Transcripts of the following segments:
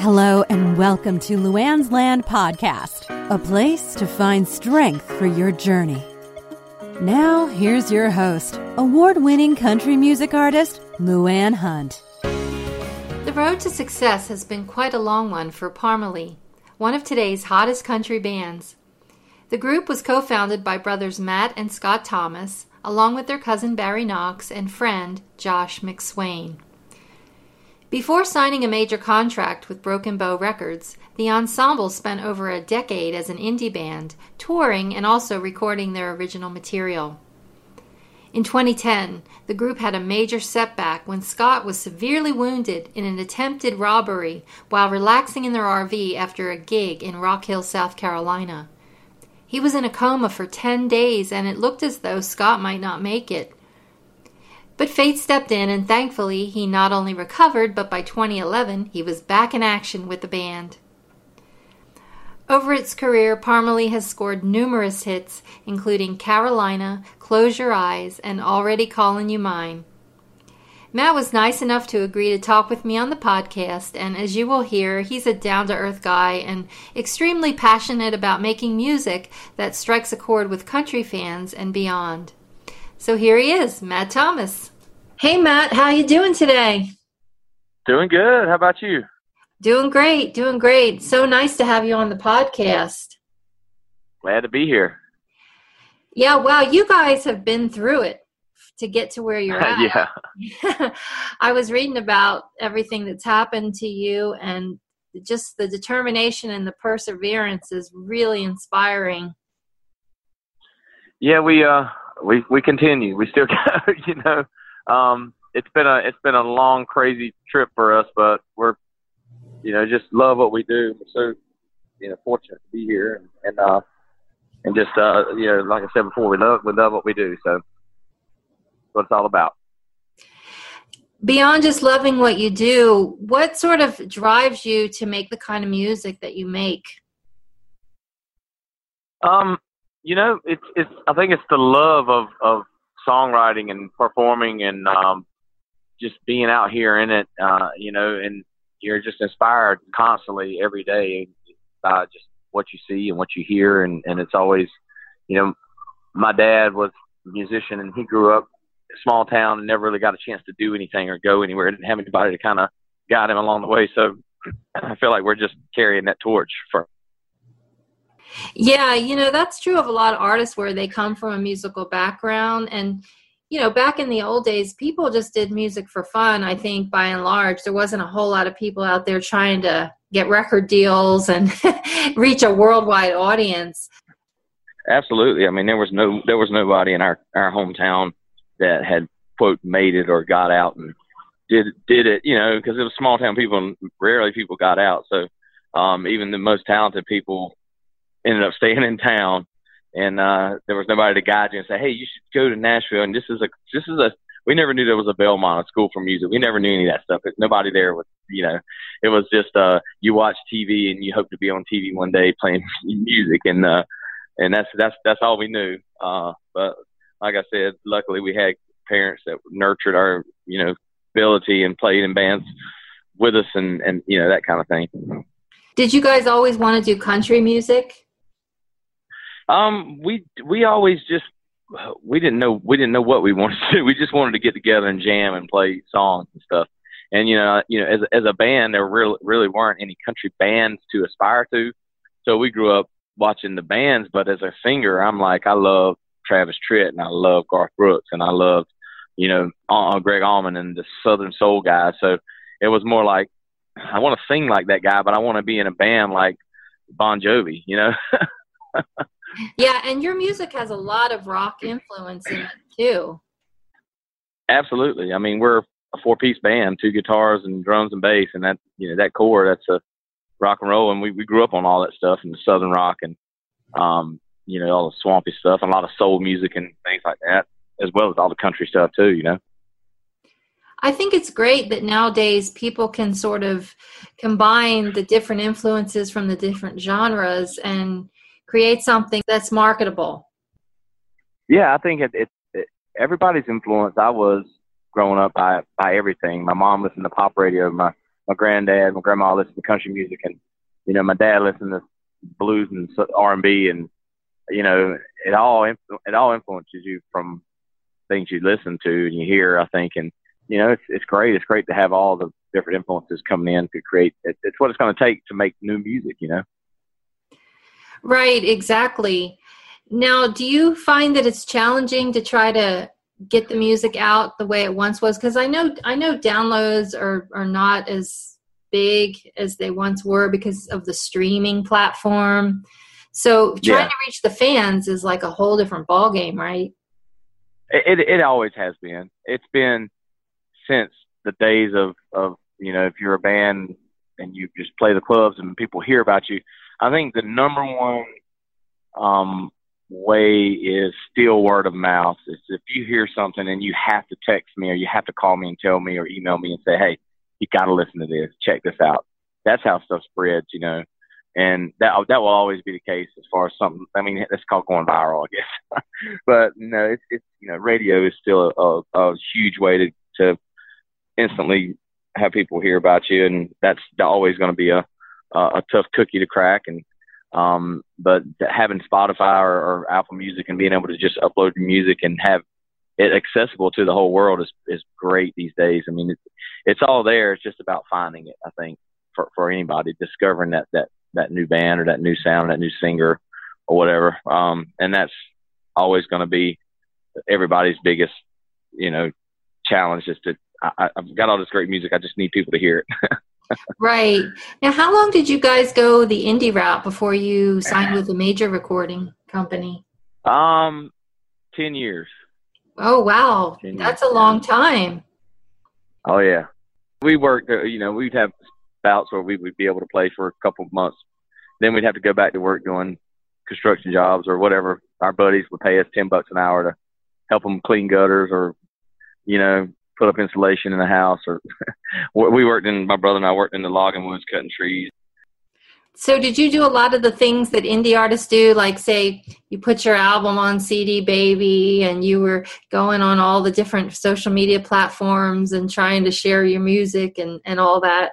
Hello, and welcome to Luanne's Land Podcast, a place to find strength for your journey. Now, here's your host, award winning country music artist, Luanne Hunt. The road to success has been quite a long one for Parmalee, one of today's hottest country bands. The group was co founded by brothers Matt and Scott Thomas, along with their cousin Barry Knox and friend Josh McSwain. Before signing a major contract with Broken Bow Records, the ensemble spent over a decade as an indie band, touring and also recording their original material. In 2010, the group had a major setback when Scott was severely wounded in an attempted robbery while relaxing in their RV after a gig in Rock Hill, South Carolina. He was in a coma for 10 days and it looked as though Scott might not make it. But fate stepped in, and thankfully, he not only recovered, but by 2011, he was back in action with the band. Over its career, Parmalee has scored numerous hits, including Carolina, Close Your Eyes, and Already Calling You Mine. Matt was nice enough to agree to talk with me on the podcast, and as you will hear, he's a down to earth guy and extremely passionate about making music that strikes a chord with country fans and beyond. So here he is, Matt Thomas. Hey Matt, how you doing today? Doing good. How about you? Doing great, doing great. So nice to have you on the podcast. Glad to be here. Yeah, wow, you guys have been through it to get to where you're at. yeah. I was reading about everything that's happened to you and just the determination and the perseverance is really inspiring. Yeah, we uh we we continue. We still go, you know. Um it's been a it's been a long crazy trip for us, but we're you know, just love what we do. We're so you know fortunate to be here and, and uh and just uh you know, like I said before, we love we love what we do. So what it's all about. Beyond just loving what you do, what sort of drives you to make the kind of music that you make? Um, you know, it's it's I think it's the love of of songwriting and performing and um just being out here in it, uh, you know, and you're just inspired constantly every day by just what you see and what you hear and and it's always you know my dad was a musician and he grew up small town and never really got a chance to do anything or go anywhere. Didn't have anybody to kind of guide him along the way. So I feel like we're just carrying that torch for. Yeah, you know that's true of a lot of artists where they come from a musical background, and you know back in the old days, people just did music for fun. I think by and large, there wasn't a whole lot of people out there trying to get record deals and reach a worldwide audience. Absolutely. I mean, there was no there was nobody in our our hometown that had quote made it or got out and did did it you know because it was small town people and rarely people got out so um even the most talented people ended up staying in town. And uh there was nobody to guide you and say hey you should go to nashville. And this is a this is a we never knew there was a belmont a school for music. We never knew any of that stuff. Nobody there was you know it was just uh you watch tv and you hope to be on tv one day playing music. And uh and that's that's that's all we knew. Uh but like I said, luckily we had parents that nurtured our, you know, ability and played in bands with us and, and, you know, that kind of thing. Did you guys always want to do country music? Um, we, we always just, we didn't know, we didn't know what we wanted to do. We just wanted to get together and jam and play songs and stuff. And, you know, you know, as, as a band, there really, really weren't any country bands to aspire to. So we grew up watching the bands, but as a singer, I'm like, I love Travis Tritt and I love Garth Brooks and I love, you know, uh, Gregg Allman and the Southern Soul guys. So it was more like I want to sing like that guy, but I want to be in a band like Bon Jovi, you know. yeah, and your music has a lot of rock influence in it too. Absolutely. I mean, we're a four piece band, two guitars and drums and bass, and that you know that core that's a rock and roll, and we we grew up on all that stuff and the southern rock and um you know all the swampy stuff and a lot of soul music and things like that, as well as all the country stuff too. You know. I think it's great that nowadays people can sort of combine the different influences from the different genres and create something that's marketable. Yeah, I think it, it, it everybody's influenced. I was growing up by by everything. My mom listened to pop radio. My my granddad, my grandma listened to country music, and you know, my dad listened to blues and R and B, and you know, it all it all influences you from things you listen to and you hear. I think, and you know, it's it's great. It's great to have all the different influences coming in to create. It, it's what it's going to take to make new music. You know. Right. Exactly. Now, do you find that it's challenging to try to get the music out the way it once was? Because I know I know downloads are are not as big as they once were because of the streaming platform. So trying yeah. to reach the fans is like a whole different ball game, right? It, it it always has been. It's been since the days of of you know if you're a band and you just play the clubs and people hear about you. I think the number one um, way is still word of mouth. It's if you hear something and you have to text me or you have to call me and tell me or email me and say, hey, you got to listen to this. Check this out. That's how stuff spreads, you know. And that that will always be the case as far as something. I mean, that's called going viral, I guess. but no, it's it's you know, radio is still a, a, a huge way to to instantly have people hear about you, and that's always going to be a, a a tough cookie to crack. And um, but having Spotify or, or Apple Music and being able to just upload your music and have it accessible to the whole world is is great these days. I mean, it's it's all there. It's just about finding it. I think for for anybody discovering that that that new band or that new sound, that new singer or whatever. Um, and that's always going to be everybody's biggest, you know, challenge is to I, I've got all this great music. I just need people to hear it. right. Now, how long did you guys go the indie route before you signed with a major recording company? Um, 10 years. Oh, wow. That's a long time. Oh, yeah. We worked, uh, you know, we'd have bouts where we would be able to play for a couple of months. Then we'd have to go back to work doing construction jobs or whatever. Our buddies would pay us 10 bucks an hour to help them clean gutters or, you know, put up insulation in the house or we worked in my brother and I worked in the logging woods cutting trees. So did you do a lot of the things that indie artists do like say you put your album on CD baby and you were going on all the different social media platforms and trying to share your music and and all that?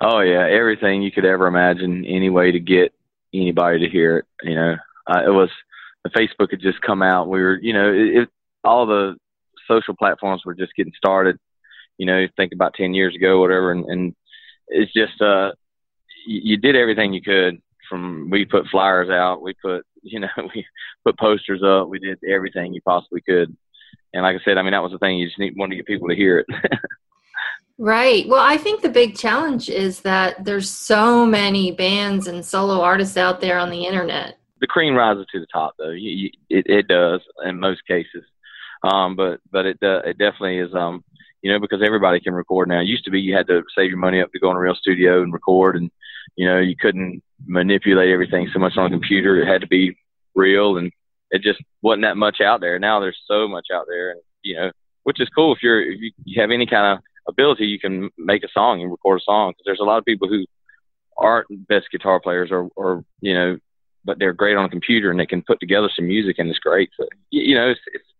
Oh yeah, everything you could ever imagine any way to get anybody to hear it, you know. Uh, it was the Facebook had just come out. We were, you know, it, it all the social platforms were just getting started. You know, think about ten years ago, whatever, and, and it's just uh, you, you did everything you could. From we put flyers out, we put you know we put posters up, we did everything you possibly could. And like I said, I mean that was the thing. You just need wanted to get people to hear it. Right. Well, I think the big challenge is that there's so many bands and solo artists out there on the internet. The cream rises to the top, though. You, you, it, it does in most cases. Um, but but it uh, it definitely is. Um, you know, because everybody can record now. It used to be you had to save your money up to go in a real studio and record, and you know you couldn't manipulate everything so much on a computer. It had to be real, and it just wasn't that much out there. Now there's so much out there, and you know, which is cool if you're if you, you have any kind of ability, you can make a song and record a song. Because there's a lot of people who aren't best guitar players, or or you know, but they're great on a computer and they can put together some music and it's great. So you know, it's, it's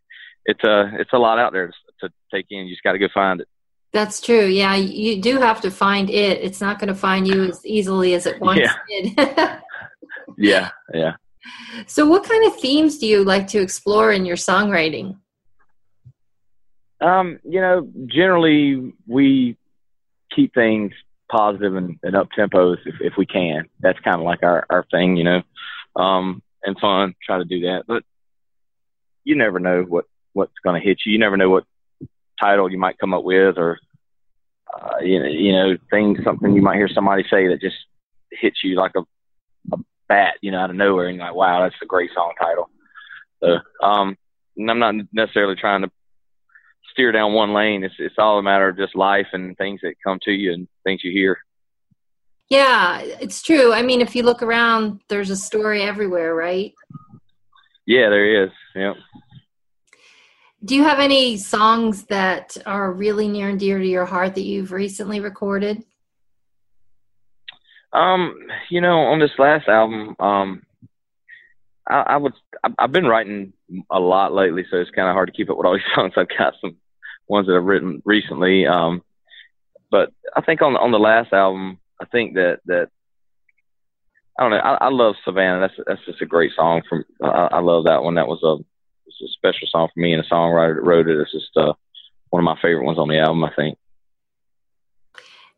it's a it's a lot out there to, to take in. You just got to go find it. That's true. Yeah, you do have to find it. It's not going to find you as easily as it once yeah. did. yeah, yeah. So, what kind of themes do you like to explore in your songwriting? Um, you know, generally we keep things positive and, and up tempos if, if we can. That's kind of like our, our thing, you know, um, and fun. Try to do that, but you never know what what's going to hit you. You never know what title you might come up with, or uh, you know, you know, things something you might hear somebody say that just hits you like a, a bat, you know, out of nowhere, and you're like, wow, that's a great song title. So, um, and I'm not necessarily trying to steer down one lane. It's it's all a matter of just life and things that come to you and things you hear. Yeah, it's true. I mean, if you look around, there's a story everywhere, right? Yeah, there is. Yep. Do you have any songs that are really near and dear to your heart that you've recently recorded? Um, you know, on this last album, um, I, I would I've been writing a lot lately, so it's kind of hard to keep up with all these songs. I've got some ones that I've written recently, um, but I think on on the last album, I think that that I don't know. I, I love Savannah. That's that's just a great song. From I, I love that one. That was a it's a special song for me, and a songwriter that wrote it. it is just uh, one of my favorite ones on the album. I think.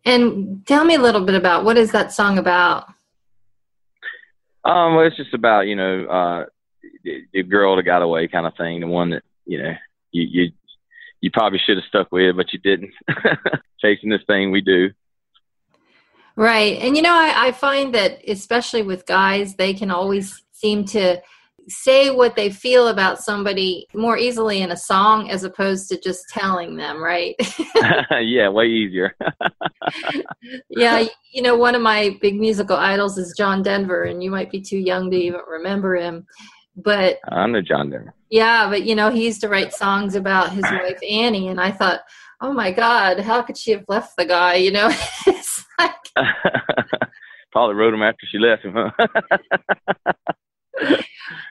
And tell me a little bit about what is that song about? Um, well, it's just about you know uh, the, the girl that got away kind of thing, the one that you know you you you probably should have stuck with, but you didn't. Chasing this thing we do. Right, and you know I, I find that especially with guys, they can always seem to say what they feel about somebody more easily in a song as opposed to just telling them, right? yeah, way easier. yeah, you know, one of my big musical idols is John Denver, and you might be too young to even remember him. But I know John Denver. Yeah, but you know, he used to write songs about his wife Annie, and I thought, oh my God, how could she have left the guy? You know, it's like. Probably wrote him after she left him, huh?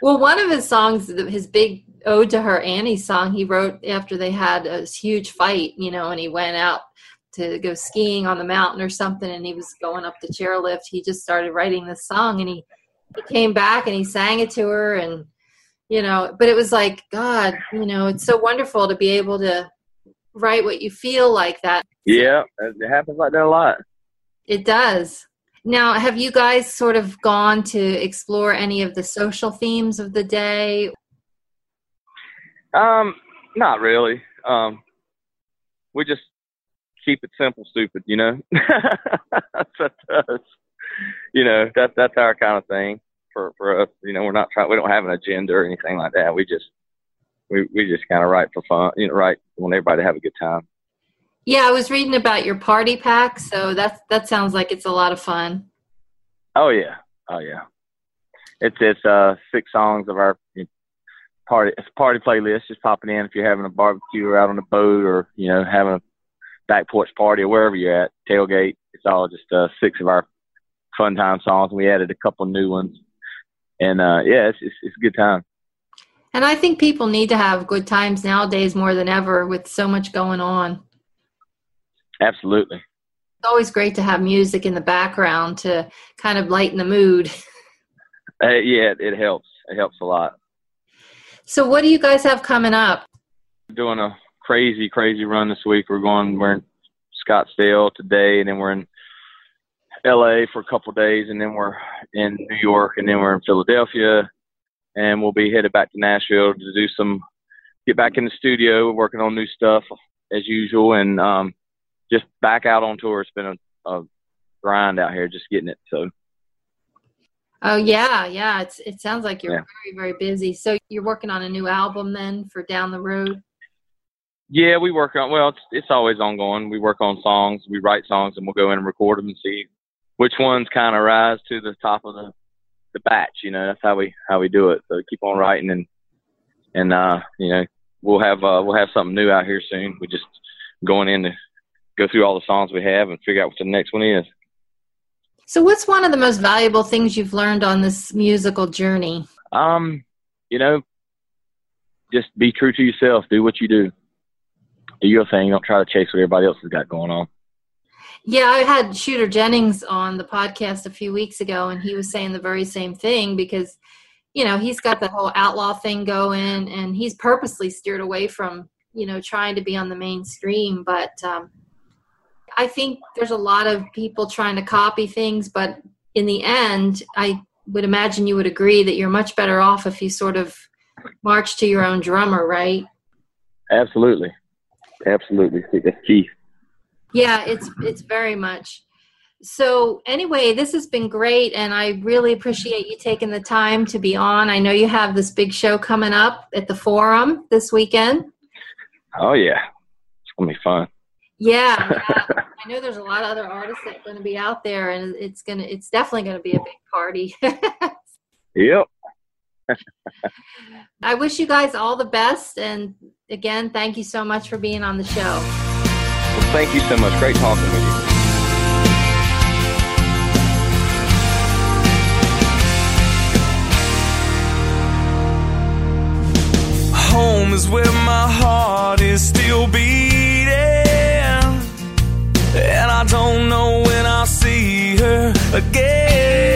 Well, one of his songs, his big ode to her Annie song, he wrote after they had a huge fight, you know, and he went out to go skiing on the mountain or something, and he was going up the chairlift. He just started writing this song, and he he came back and he sang it to her, and you know, but it was like God, you know, it's so wonderful to be able to write what you feel like that. Yeah, it happens like that a lot. It does. Now, have you guys sort of gone to explore any of the social themes of the day? Um, not really. Um, we just keep it simple, stupid. You know, that's. You know, that that's our kind of thing for for us. You know, we're not trying. We don't have an agenda or anything like that. We just we we just kind of write for fun. You know, write want everybody to have a good time. Yeah, I was reading about your party pack, so that's that sounds like it's a lot of fun. Oh yeah, oh yeah. It's it's uh six songs of our party it's a party playlist. Just popping in if you're having a barbecue or out on a boat or you know having a back porch party or wherever you're at tailgate. It's all just uh, six of our fun time songs. We added a couple new ones, and uh, yeah, it's, it's it's a good time. And I think people need to have good times nowadays more than ever with so much going on. Absolutely. It's always great to have music in the background to kind of lighten the mood. Uh, yeah, it helps. It helps a lot. So, what do you guys have coming up? We're doing a crazy, crazy run this week. We're going. We're in Scottsdale today, and then we're in L.A. for a couple of days, and then we're in New York, and then we're in Philadelphia, and we'll be headed back to Nashville to do some, get back in the studio, working on new stuff as usual, and um, just back out on tour. It's been a, a grind out here, just getting it. So. Oh yeah, yeah. It's it sounds like you're yeah. very very busy. So you're working on a new album then for down the road. Yeah, we work on. Well, it's it's always ongoing. We work on songs. We write songs, and we'll go in and record them and see which ones kind of rise to the top of the the batch. You know, that's how we how we do it. So keep on writing and and uh, you know we'll have uh, we'll have something new out here soon. We're just going in to go through all the songs we have and figure out what the next one is. So, what's one of the most valuable things you've learned on this musical journey? Um, you know, just be true to yourself. Do what you do. Do your thing. Don't try to chase what everybody else has got going on. Yeah, I had Shooter Jennings on the podcast a few weeks ago, and he was saying the very same thing because, you know, he's got the whole outlaw thing going, and he's purposely steered away from, you know, trying to be on the mainstream. But um, I think there's a lot of people trying to copy things, but in the end, I would imagine you would agree that you're much better off if you sort of march to your own drummer, right? Absolutely, absolutely. That's key. Yeah, it's it's very much. So anyway, this has been great, and I really appreciate you taking the time to be on. I know you have this big show coming up at the Forum this weekend. Oh yeah, it's gonna be fun. Yeah, yeah. I know there's a lot of other artists that are going to be out there, and it's gonna it's definitely going to be a big party. yep. I wish you guys all the best, and again, thank you so much for being on the show. Well, thank you so much. Great talking with you. Home is where my heart is still beating and I don't know when I'll see her again.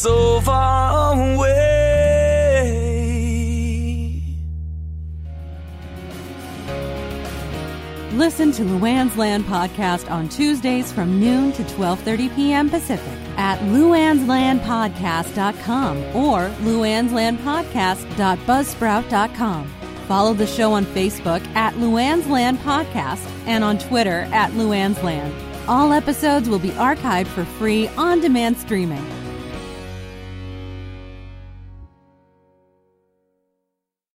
so far away. Listen to Luanne's Land podcast on Tuesdays from noon to 12:30 p.m. Pacific at luanneslandpodcast.com or luanneslandpodcast.buzzsprout.com. Follow the show on Facebook at Luanne's Land Podcast and on Twitter at Luanne's Land. All episodes will be archived for free on demand streaming.